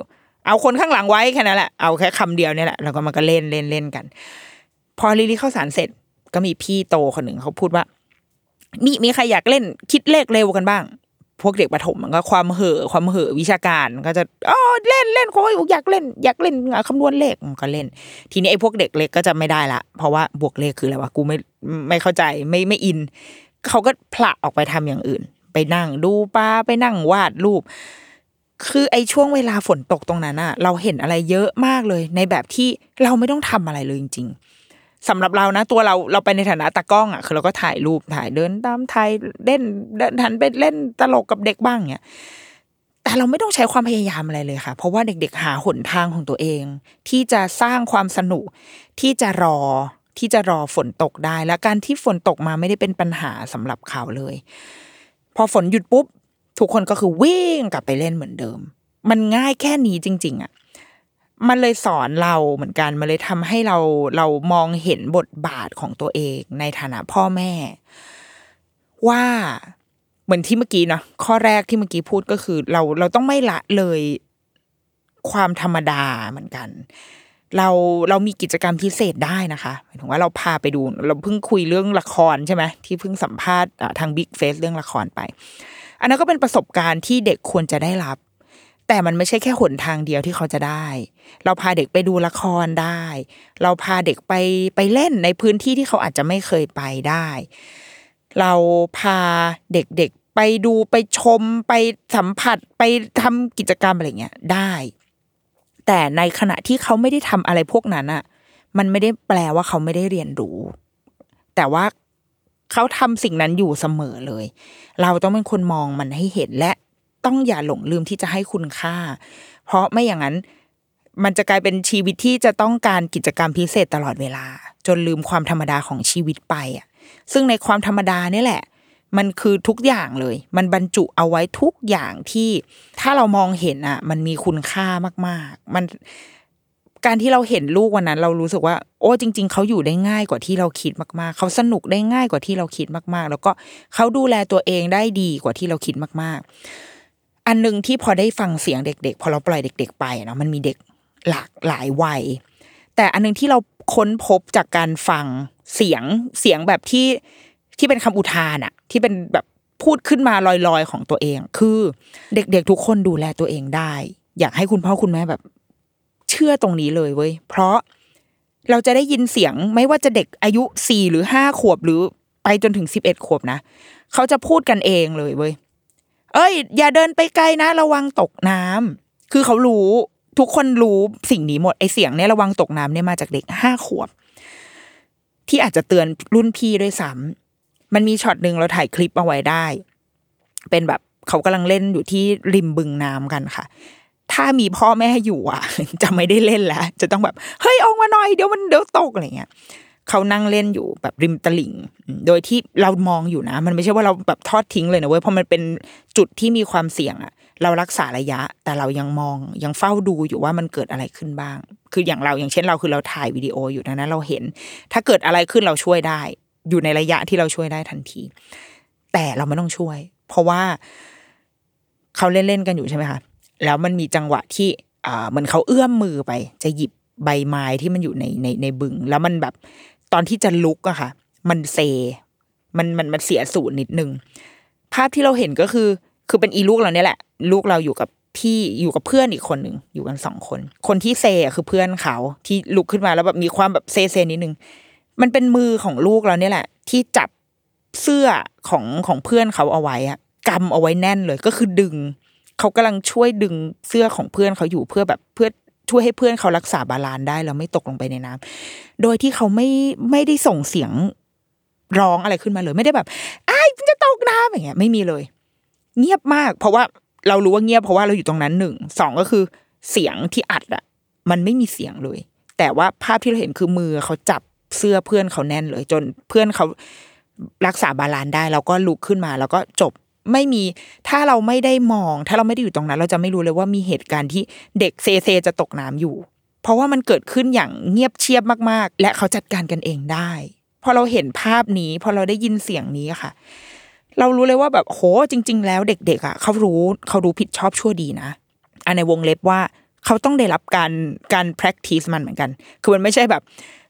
เอาคนข้างหลังไว้แค่นั้นแหละเอาแค่คำเดียวเนี่ยแหละแล้วก็มันก็เล่นเล่นเล่นกัน พอลีลีเข้าสารเสร็จ ก็มีพี่โตคนหนึ่งเขาพูดว่า มีมีใครอยากเล่นคิดเลขเร็วกันบ้าง พวกเด็กประถมมันก็ความเห่อความเห่อวิชาการก็จะอ๋อเล่นเล่นเขาอยากเล่น อยากเล่นคำนวณเลขก็เล่น ทีนี้ไอ้พวกเด็กเล็กก็จะไม่ได้ละ เพราะว่าบวกเลขคืออะไรวะกูไม่ไม่เข้าใจไม่ไม่อินเขาก็ผละออกไปทำอย่างอื่น ไปนั่งดูปลาไปนั่งวาดรูป คือไอ้ช่วงเวลาฝนตกตรงนั้นอะเราเห็นอะไรเยอะมากเลย ในแบบที่เราไม่ต้องทำอะไรเลยจริง ๆ สำหรับเรานะตัวเราเราไปในฐานะตากล้องอะคือเราก็ถ่ายรูปถ่ายเดินตามถ่ายเล่นเดินทันไปเล่นตลกกับเด็กบ้างเนี่ยแต่เราไม่ต้องใช้ความพยายามอะไรเลยค่ะ เพราะว่าเด็กๆหาหนทางของตัวเอง ที่จะสร้างความสนุกที่จะรอที่จะรอฝนตกได้ และการที่ฝนตกมาไม่ได้เป็นปัญหาสำหรับเขาเลย พอฝนหยุดปุ๊บ ทุกคนก็คือวิ่งกลับไปเล่นเหมือนเดิม มันง่ายแค่นี้จริง ๆอะ่ะ มันเลยสอนเราเหมือนกัน มันเลยทำให้เราเรามองเห็นบทบาทของตัวเองในฐานะพ่อแม่ ว่าเหมือนที่เมื่อกี้เนาะข้อแรกที่เมื่อกี้พูดก็คือ เราเราต้องไม่ละเลยความธรรมดาเหมือนกัน เราเรามีกิจกรรมพิเศษได้นะคะหมายถึงว่าเราพาไปดู เราเพิ่งคุยเรื่องละครใช่ไหมที่เพิ่งสัมภาษณ์ทางบิ๊กเฟสเรื่องละครไป อันนั้นก็เป็นประสบการณ์ที่เด็กควรจะได้รับ แต่มันไม่ใช่แค่หนทางเดียวที่เขาจะได้ เราพาเด็กไปดูละครได้ เราพาเด็กไปไปเล่นในพื้นที่ที่เขาอาจจะไม่เคยไปได้ เราพาเด็กๆไปดูไปชมไปสัมผัสไปทำกิจกรรมอะไรเงี้ยได้ แต่ในขณะที่เขาไม่ได้ทำอะไรพวกนั้นอะมันไม่ได้แปลว่าเขาไม่ได้เรียนรู้ แต่ว่าเขาทำสิ่งนั้นอยู่เสมอเลย เราต้องเป็นคนมองมันให้เห็นและ ต้องอย่าหลงลืมที่จะให้คุณค่า เพราะไม่อย่างนั้นมันจะกลายเป็นชีวิตที่จะต้องการกิจกรรมพิเศษตลอดเวลา จนลืมความธรรมดาของชีวิตไปอะซึ่งในความธรรมดานี่แหละ มันคือทุกอย่างเลย มันบรรจุเอาไว้ทุกอย่างที่ถ้าเรามองเห็นอะ มันมีคุณค่ามาก ๆ มันการที่เราเห็นลูกวันนั้น เรารู้สึกว่า โอ้จริง ๆ เขาอยู่ได้ง่ายกว่าที่เราคิดมาก ๆ เขาสนุกได้ง่ายกว่าที่เราคิดมาก ๆ แล้วก็เขาดูแลตัวเองได้ดีกว่าที่เราคิดมาก ๆ อันหนึ่งที่พอได้ฟังเสียงเด็ก ๆ พอเราปล่อยเด็ก ๆ ไปเนาะมันมีเด็กหลากหลายวัย แต่อันนึงที่เราค้นพบจากการฟังเสียงเสียงแบบที่ที่เป็นคำอุทานอะที่เป็นแบบพูดขึ้นมาลอยๆของตัวเอง คือเด็กๆทุกคนดูแลตัวเองได้ อยากให้คุณพ่อคุณแม่แบบ เชื่อตรงนี้เลยเว้ยเพราะเราจะได้ยินเสียงไม่ว่าจะเด็กอายุสี่หรือห้าขวบหรือไปจนถึงสิบเอ็ดขวบนะ เขาจะพูดกันเองเลยเว้ย เอ้ย อย่าเดินไปไกลนะ ระวังตกน้ำคือเขารู้ทุกคนรู้สิ่งนี้หมดไอเสียงเนี่ยระวังตกน้ำเนี่ยมาจากเด็กห้าขวบ ที่อาจจะเตือนรุ่นพี่ด้วยซ้ำมันมีช็อตหนึ่งเราถ่ายคลิปเอาไว้ได้ เป็นแบบเขากำลังเล่นอยู่ที่ริมบึงน้ำกันค่ะ ถ้ามีพ่อแม่อยู่อะ จะไม่ได้เล่นแล้วจะต้องแบบเฮ้ยออกมาหน่อยเดี๋ยวมันเดี๋ยวตกอะไรเงี้ย เขานั่งเล่นอยู่แบบริมตลิ่ง โดยที่เรามองอยู่นะ มันไม่ใช่ว่าเราแบบทอดทิ้งเลยนะเว้ยเพราะมันเป็นจุดที่มีความเสี่ยงอะเรารักษาระยะ แต่เรายังมองยังเฝ้าดูอยู่ว่ามันเกิดอะไรขึ้นบ้าง คืออย่างเราอย่างเช่นเราคือเราถ่ายวิดีโออยู่นะนั้นเราเห็น ถ้าเกิดอะไรขึ้นเราช่วยได้ อยู่ในระยะที่เราช่วยได้ทันที แต่เราไม่ต้องช่วย เพราะว่าเขาเล่นๆกันอยู่ใช่ไหมคะแล้วมันมีจังหวะที่อ่าเหมือนเขาเอื้อมมือไป จะหยิบใบไม้ที่มันอยู่ในในในบึง แล้วมันแบบ ตอนที่จะลุกอะค่ะ มันเซ มันมันมันเสียสูตรนิดนึง ภาพที่เราเห็นก็คือ คือเป็นอีลูกเราเนี่ยแหละ ลูกเราอยู่กับพี่อยู่กับเพื่อนอีกคนหนึ่งอยู่กันสองคน คนที่เซอะคือเพื่อนเขาที่ลุกขึ้นมาแล้วแบบมีความแบบเซเซนิดนึง มันเป็นมือของลูกเราเนี่ยแหละ ที่จับเสื้อของของเพื่อนเขาเอาไว้อะกำเอาไว้แน่นเลยก็คือดึง เขากำลังช่วยดึงเสื้อของเพื่อนเขาอยู่เพื่อแบบเพื่อ ช่วยให้เพื่อนเขารักษา balance ได้แล้วไม่ตกลงไปในน้ำโดยที่เขาไม่ไม่ได้ส่งเสียงร้องอะไรขึ้นมาเลย ไม่ได้แบบไอ้จะตกน้ำอย่างเงี้ย ไม่มีเลย เงียบมาก เพราะว่าเรารู้ว่าเงียบเพราะว่าเราอยู่ตรงนั้นหนึ่งสองก็คือเสียงที่อัดอะมันไม่มีเสียงเลย แต่ว่าภาพที่เราเห็นคือมือเขาจับเสื้อเพื่อนเขาแน่นเลย จนเพื่อนเขารักษา balance ได้ แล้วก็ลุกขึ้นมา แล้วก็จบ ไม่มีถ้าเราไม่ได้มอง ถ้าเราไม่ได้อยู่ตรงนั้น เราจะไม่รู้เลยว่ามีเหตุการณ์ที่เด็กเซเซจะตกน้ำอยู่ เพราะว่ามันเกิดขึ้นอย่างเงียบเชียบมากๆ และเขาจัดการกันเองได้พอเราเห็นภาพนี้พอเราได้ยินเสียงนี้ค่ะ เรารู้เลยว่าแบบโหจริง ๆ แล้วเด็กๆอะเขารู้เขารู้ผิดชอบชั่วดีนะอันในวงเล็บว่าเขาต้องได้รับการการ practice มันเหมือนกัน คือมันไม่ใช่แบบ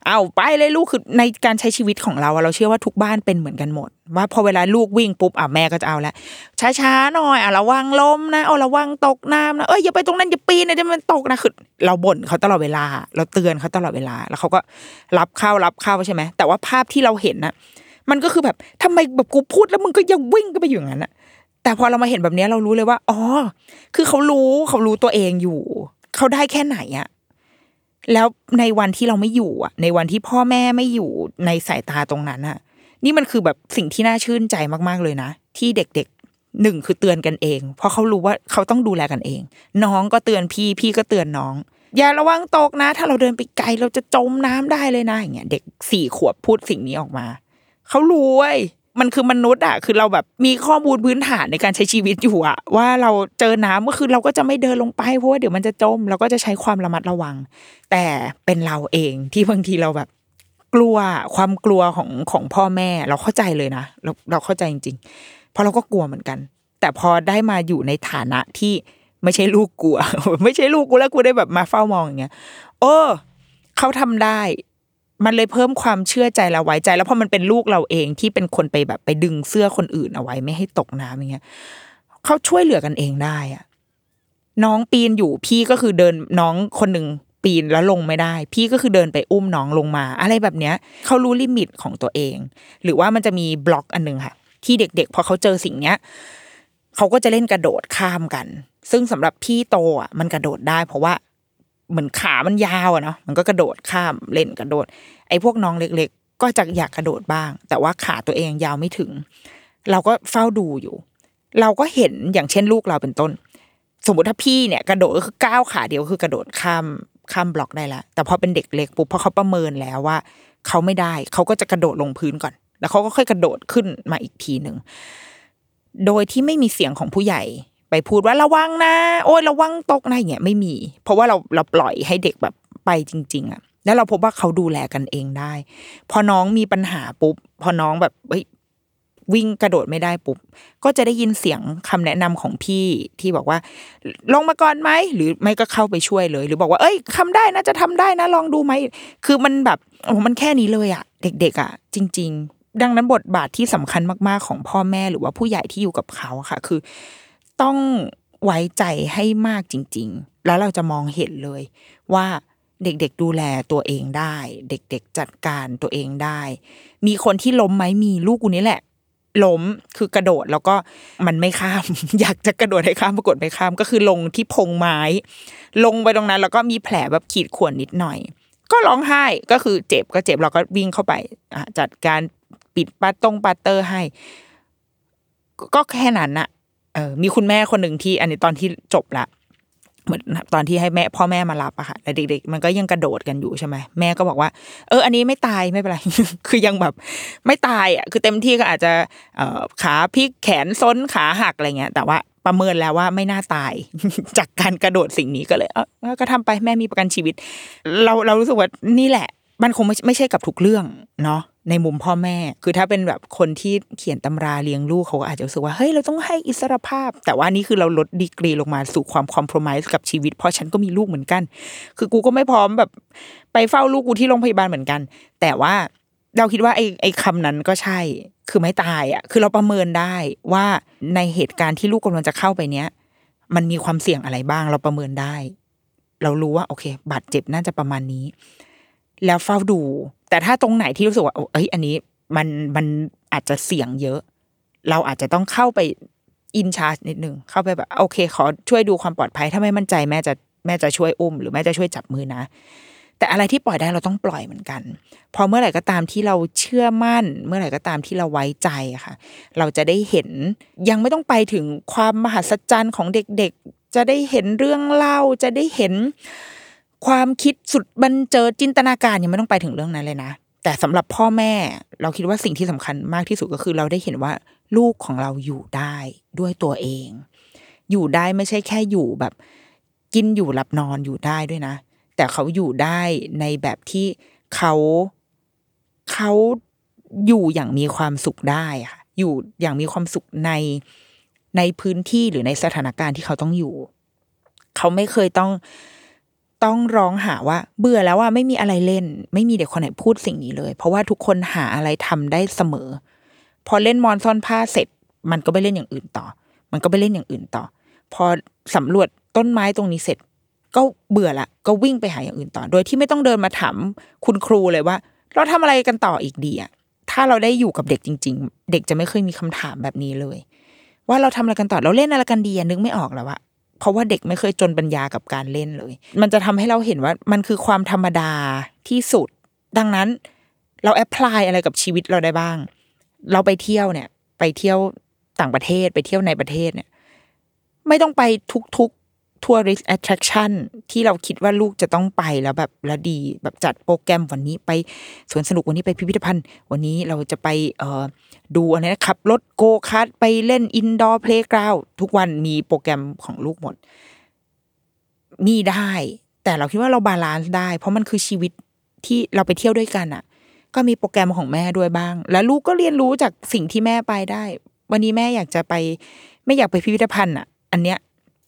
เอาไปเลยลูกคือในการใช้ชีวิตของเราเราเชื่อว่าทุกบ้านเป็นเหมือนกันหมด ว่าพอเวลาลูกวิ่งปุ๊บอะแม่ก็จะเอาแล้วช้าๆหน่อยอะระวังล้มนะเอาระวังตกน้ำนะเอ้ยอย่าไปตรงนั้นอย่าปีนนะเดี๋ยวมันตกนะคือเราบ่นเขาตลอดเวลา เราเตือนเขาตลอดเวลา แล้วเขาก็รับเข้ารับเข้าใช่ไหมแต่ว่าภาพที่เราเห็นนะมันก็คือแบบทำไมแบบกูพูดแล้วมึงก็ยังวิ่งก็ไปอยู่อย่างนั้นอะแต่พอเรามาเห็นแบบนี้เรารู้เลยว่าอ๋อคือเขารู้เขารู้ตัวเองอยู่ เขาได้แค่ไหนอะ แล้วในวันที่เราไม่อยู่อะ ในวันที่พ่อแม่ไม่อยู่ในสายตาตรงนั้นอะ นี่มันคือแบบสิ่งที่น่าชื่นใจมากๆเลยนะ ที่เด็กๆหนึ่งคือเตือนกันเอง เพราะเขารู้ว่าเขาต้องดูแลกันเอง น้องก็เตือนพี่พี่ก็เตือนน้อง อย่าระวังตกนะ ถ้าเราเดินไปไกลเราจะจมน้ำได้เลยนะอย่างเงี้ยเด็กสี่ขวบพูดสิ่งนี้ออกมาเขารู้เว้ย มันคือมนุษย์อะคือเราแบบมีข้อมูลพื้นฐานในการใช้ชีวิตอยู่อะว่าเราเจอน้ำก็คือเราก็จะไม่เดินลงไปเพราะว่าเดี๋ยวมันจะจมเราก็จะใช้ความระมัดระวัง แต่เป็นเราเองที่บางทีเราแบบกลัวความกลัวของของพ่อแม่เราเข้าใจเลยนะเราเราเข้าใจจริงๆเพราะเราก็กลัวเหมือนกัน แต่พอได้มาอยู่ในฐานะที่ไม่ใช่ลูกกลัว ไม่ใช่ลูกกูแล้วกูได้แบบมาเฝ้ามองอย่างเงี้ยเออเขาทำได้ มันเลยเพิ่มความเชื่อใจและไว้ใจ แล้วพอมันเป็นลูกเราเองที่เป็นคนไปแบบไปดึงเสื้อคนอื่นเอาไว้ไม่ให้ตกน้ำอย่างเงี้ยเขาช่วยเหลือกันเองได้อะน้องปีนอยู่พี่ก็คือเดินน้องคนหนึ่งปีนแล้วลงไม่ได้ พี่ก็คือเดินไปอุ้มน้องลงมา อะไรแบบเนี้ยเขารู้ลิมิตของตัวเอง หรือว่ามันจะมีบล็อกอันหนึงค่ะ ที่เด็กๆพอเขาเจอสิ่งเนี้ยเขาก็จะเล่นกระโดดข้ามกัน ซึ่งสำหรับพี่โตอะมันกระโดดได้ เพราะว่า เหมือนขามันยาวอะเนาะมันก็กระโดดข้ามเล่นกระโดด ไอ้พวกน้องเล็ก ๆ ก็จะอยากกระโดดบ้าง แต่ว่าขาตัวเองยาวไม่ถึง เราก็เฝ้าดูอยู่ เราก็เห็นอย่างเช่นลูกเราเป็นต้น สมมติถ้าพี่เนี่ยกระโดดก็คือก้าวขาเดียวคือกระโดดข้ามข้ามบล็อกได้แล้วแต่พอเป็นเด็กเล็กปุ๊บพอเขาประเมินแล้วว่า เขาไม่ได้เขาก็จะกระโดดลงพื้นก่อน แล้วเขาก็ค่อยกระโดดขึ้นมาอีกทีหนึ่งโดยที่ไม่มีเสียงของผู้ใหญ่ ไปพูดว่าระวังนะ โอ้ยระวังตกนะอย่างเงี้ยไม่มี เพราะว่าเราเราปล่อยให้เด็กแบบไปจริง ๆอะแล้วเราพบว่าเขาดูแลกันเองได้ พอน้องมีปัญหาปุ๊บ พอน้องแบบเฮ้ยวิ่งกระโดดไม่ได้ปุ๊บ ก็จะได้ยินเสียงคำแนะนำของพี่ที่บอกว่า ลงมาก่อนไหมหรือไม่ก็เข้าไปช่วยเลย หรือบอกว่า เอ้ยทำได้นะจะทำได้นะลองดูไหมคือมันแบบโอ้มันแค่นี้เลยอะเด็ก ๆอะจริง ๆ ดังนั้นบทบาทที่สำคัญมากๆของพ่อแม่หรือว่าผู้ใหญ่ที่อยู่กับเขาค่ะ คือ ต้องไว้ใจให้มากจริง ๆ แล้วเราจะมองเห็นเลยว่าเด็กๆดูแลตัวเองได้ เด็กๆจัดการตัวเองได้ มีคนที่ล้มไหมมีลูกกูนี่แหละ ล้มคือกระโดดแล้วก็มันไม่ข้าม อยากจะกระโดดให้ข้ามปรากฏไม่ข้าม ก็คือลงที่พงไม้ ลงไปตรงนั้น แล้วก็มีแผลแบบขีดข่วนนิดหน่อย ก็ร้องไห้ก็คือเจ็บก็เจ็บเราก็วิ่งเข้าไปอจัดการปิดปัตตรงปัตเตอร์ให้ ก็แค่นั้นอะ เออมีคุณแม่คนหนึ่งที่ อันนี้ตอนที่จบละเหมือนตอนที่ให้แม่พ่อแม่มารับอะค่ะแต่เด็ก ๆ มันก็ยังกระโดดกันอยู่ใช่ไหมแม่ก็บอกว่า เออ อันนี้ไม่ตายไม่เป็นไร คือยังแบบไม่ตายอะคือเต็มที่ก็อาจจะเออขาพลิกแขนซ้นขาหักอะไรเงี้ย แต่ว่าประเมินแล้วว่าไม่น่าตาย จากการกระโดดสิ่งนี้ก็เลยเออก็ทำไปแม่มีประกันชีวิต เราเรารู้สึกว่านี่แหละ มันคงไม่ไม่ใช่กับทุกเรื่องเนาะ ในมุมพ่อแม่ คือถ้าเป็นแบบคนที่เขียนตำราเลี้ยงลูกเขาก็อาจจะรู้สึกว่า เฮ้ย เราต้องให้อิสรภาพ แต่ว่านี่คือเราลดดีกรีลงมาสู่ความคอม p r o m i s e กับชีวิต เพราะฉันก็มีลูกเหมือนกัน คือกูก็ไม่พร้อมแบบ ไปเฝ้าลูกกูที่โรงพยาบาลเหมือนกัน แต่ว่าเราคิดว่าไอ้ไอ้คำนั้นก็ใช่ คือไม่ตายอะ คือเราประเมินได้ว่าในเหตุการณ์ที่ลูกกำลังจะเข้าไปเนี้ย มันมีความเสี่ยงอะไรบ้าง เราประเมินได้ เรารู้ว่า โอเค บาดเจ็บน่าจะประมาณนี้ แล้วเฝ้าดู แต่ถ้าตรงไหนที่รู้สึกว่าเอ้ยอันนี้มันมันอาจจะเสี่ยงเยอะ เราอาจจะต้องเข้าไปอินชาร์จนิดนึงเข้าไปแบบโอเค ขอช่วยดูความปลอดภัย ถ้าไม่มั่นใจแม่จะแม่จะช่วยอุ้ม หรือแม่จะช่วยจับมือนะ แต่อะไรที่ปล่อยได้เราต้องปล่อยเหมือนกัน พอเมื่อไหร่ก็ตามที่เราเชื่อมั่น เมื่อไหร่ก็ตามที่เราไว้ใจค่ะ เราจะได้เห็นยังไม่ต้องไปถึงความมหัศจรรย์ของเด็กๆ จะได้เห็นเรื่องเล่าจะได้เห็น ความคิดสุดบันเจิดจินตนาการยังไม่ต้องไปถึงเรื่องนั้นเลยนะ แต่สำหรับพ่อแม่เราคิดว่าสิ่งที่สำคัญมากที่สุดก็คือเราได้เห็นว่าลูกของเราอยู่ได้ด้วยตัวเอง อยู่ได้ไม่ใช่แค่อยู่แบบ กินอยู่หลับนอนอยู่ได้ด้วยนะ แต่เขาอยู่ได้ในแบบที่เขาเขาอยู่อย่างมีความสุขได้ค่ะ อยู่อย่างมีความสุขในในพื้นที่หรือในสถานการณ์ที่เขาต้องอยู่ เขาไม่เคยต้อง ต้องร้องหาว่า เบื่อแล้วว่าไม่มีอะไรเล่น ไม่มีเด็กคนไหนพูดสิ่งนี้เลย เพราะว่าทุกคนหาอะไรทำได้เสมอ พอเล่นมอนซ่อนผ้าเสร็จ มันก็ไปเล่นอย่างอื่นต่อ มันก็ไปเล่นอย่างอื่นต่อ พอสำรวจต้นไม้ตรงนี้เสร็จ ก็เบื่อละก็วิ่งไปหาอย่างอื่นต่อ โดยที่ไม่ต้องเดินมาถามคุณครูเลยว่า เราทำอะไรกันต่ออีกดีอะถ้าเราได้อยู่กับเด็กจริง ๆ เด็กจะไม่เคยมีคำถามแบบนี้เลย ว่าเราทำอะไรกันต่อเราเล่นอะไรกันดีนึกไม่ออกแล้วอะ เพราะว่าเด็กไม่เคยจนปัญญากับการเล่นเลย มันจะทำให้เราเห็นว่ามันคือความธรรมดาที่สุด ดังนั้นเราแอพพลายอะไรกับชีวิตเราได้บ้าง เราไปเที่ยวเนี่ย ไปเที่ยวต่างประเทศไปเที่ยวในประเทศเนี่ย ไม่ต้องไปทุกๆ tourist attraction ที่เราคิดว่าลูกจะต้องไปแล้วแบบแล้วดีแบบจัดโปรแกรมวันนี้ไปสวนสนุกวันนี้ไปพิพิธภัณฑ์ วันนี้เราจะไปเอ่อดูอะไรนะขับรถโกคาร์ทไปเล่น indoor playground ทุกวันมีโปรแกรมของลูกหมด มีได้ แต่เราคิดว่าเรา balance ได้ เพราะมันคือชีวิตที่เราไปเที่ยวด้วยกันอะ ก็มีโปรแกรมของแม่ด้วยบ้าง แล้วลูกก็เรียนรู้จากสิ่งที่แม่ไปได้ วันนี้แม่อยากจะไป ไม่อยากไปพิพิธภัณฑ์อะ อันเนี้ย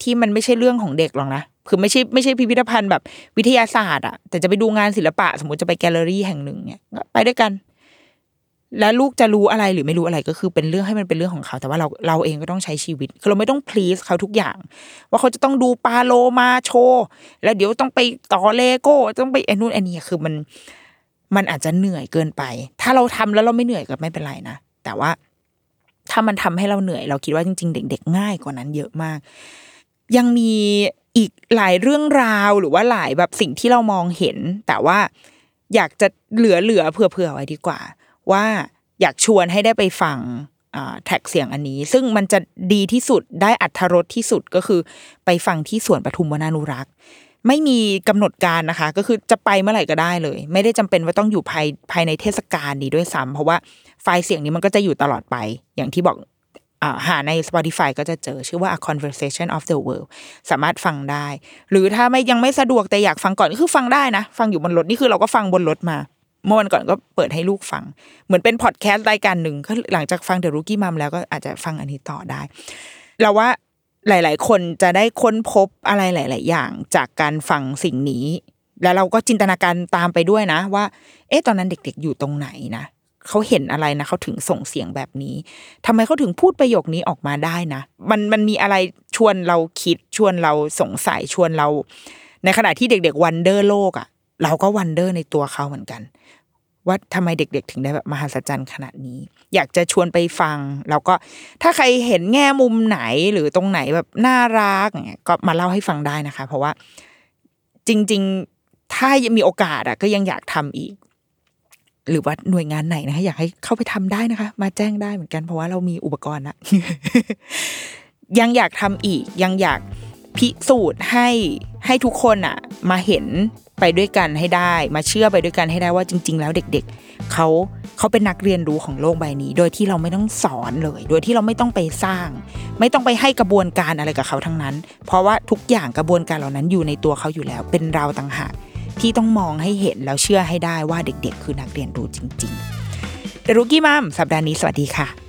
ที่มันไม่ใช่เรื่องของเด็กหรอกนะคือไม่ใช่ไม่ใช่พิพิธภัณฑ์แบบวิทยาศาสตร์อะแต่จะไปดูงานศิลปะ สมมติจะไปแกลเลอรี่แห่งหนึ่งเนี่ยก็ไปด้วยกัน แล้วลูกจะรู้อะไรหรือไม่รู้อะไรก็คือเป็นเรื่องให้มันเป็นเรื่องของเขา แต่ว่าเราเราเองก็ต้องใช้ชีวิตคือเราไม่ต้อง please เขาทุกอย่าง ว่าเขาจะต้องดูปาโลมาโชแล้วเดี๋ยวต้องไปต่อเลโก้ต้องไปไอ้นู่นไอ้นี่คือมันมันอาจจะเหนื่อยเกินไป ถ้าเราทำแล้วเราไม่เหนื่อยก็ไม่เป็นไรนะแต่ว่าถ้ามันทำให้เราเหนื่อย เราคิดว่าจริง ๆ เด็ก ๆ ง่ายกว่านั้นเยอะมาก ยังมีอีกหลายเรื่องราวหรือว่าหลายแบบสิ่งที่เรามองเห็น แต่ว่าอยากจะเหลือเหลือเผื่อๆไว้ดีกว่า ว่าอยากชวนให้ได้ไปฟังแท็กเสียงอันนี้ ซึ่งมันจะดีที่สุดได้อัธรสที่สุดก็คือไปฟังที่สวนปทุมวนานุรักษ์ ไม่มีกำหนดการนะคะ ก็คือจะไปเมื่อไหร่ก็ได้เลย ไม่ได้จำเป็นว่าต้องอยู่ภายภายในเทศกาลนี้ด้วยซ้ำเพราะว่าไฟล์เสียงนี้มันก็จะอยู่ตลอดไป อย่างที่บอก หาใน Spotify ก็จะเจอชื่อว่า A Conversation of the World สามารถฟังได้ หรือถ้าไม่ยังไม่สะดวกแต่อยากฟังก่อนก็คือฟังได้นะ ฟังอยู่บนรถนี่คือเราก็ฟังบนรถมาเมื่อวันก่อนก็เปิดให้ลูกฟัง เหมือนเป็นพอดแคสต์รายการหนึ่งก็หลังจากฟังเดอะรุกี้มัมแล้วก็อาจจะฟังอันนี้ต่อได้ เราว่าหลาย ๆ คนจะได้ค้นพบอะไรหลาย ๆ อย่างจากการฟังสิ่งนี้ แล้วเราก็จินตนาการตามไปด้วยนะ ว่า เอ๊ะตอนนั้นเด็ก ๆ อยู่ตรงไหนนะ เขาเห็นอะไรนะเขาถึงส่งเสียงแบบนี้ทำไมเขาถึงพูดประโยคนี้ออกมาได้นะ มันมันมีอะไรชวนเราคิดชวนเราสงสัยชวนเรา ในขณะที่เด็กๆวันเดอร์โลกอะ่ะ เราก็วันเดอร์ในตัวเขาเหมือนกัน ว่าทำไมเด็กๆ ถึงได้แบบมหัศจรรย์ขนาดนี้ อยากจะชวนไปฟัง แล้วก็ถ้าใครเห็นแง่มุมไหนหรือตรงไหนแบบน่ารักเงี้ยก็มาเล่าให้ฟังได้นะคะ เพราะว่าจริง ๆถ้ายังมีโอกาสอะก็ยังอยากทำอีก หรือว่าหน่วยงานไหนนะคะอยากให้เข้าไปทำได้นะคะ มาแจ้งได้เหมือนกันเพราะว่าเรามีอุปกรณ์ละยังอยากทำอีกยังอยากพิสูจน์ให้ให้ทุกคนอะมาเห็นไปด้วยกันให้ได้ มาเชื่อไปด้วยกันให้ได้ว่าจริง ๆ แล้วเด็ก ๆเขาเขาเป็นนักเรียนรู้ของโลกใบนี้ โดยที่เราไม่ต้องสอนเลย โดยที่เราไม่ต้องไปสร้าง ไม่ต้องไปให้กระบวนการอะไรกับเขาทั้งนั้น เพราะว่าทุกอย่างกระบวนการเหล่านั้นอยู่ในตัวเขาอยู่แล้ว เป็นเราต่างหาก ที่ต้องมองให้เห็นแล้วเชื่อให้ได้ว่าเด็กๆ คือนักเรียนรู้จริงๆเดรุกี้มัมสัปดาห์นี้สวัสดีค่ะ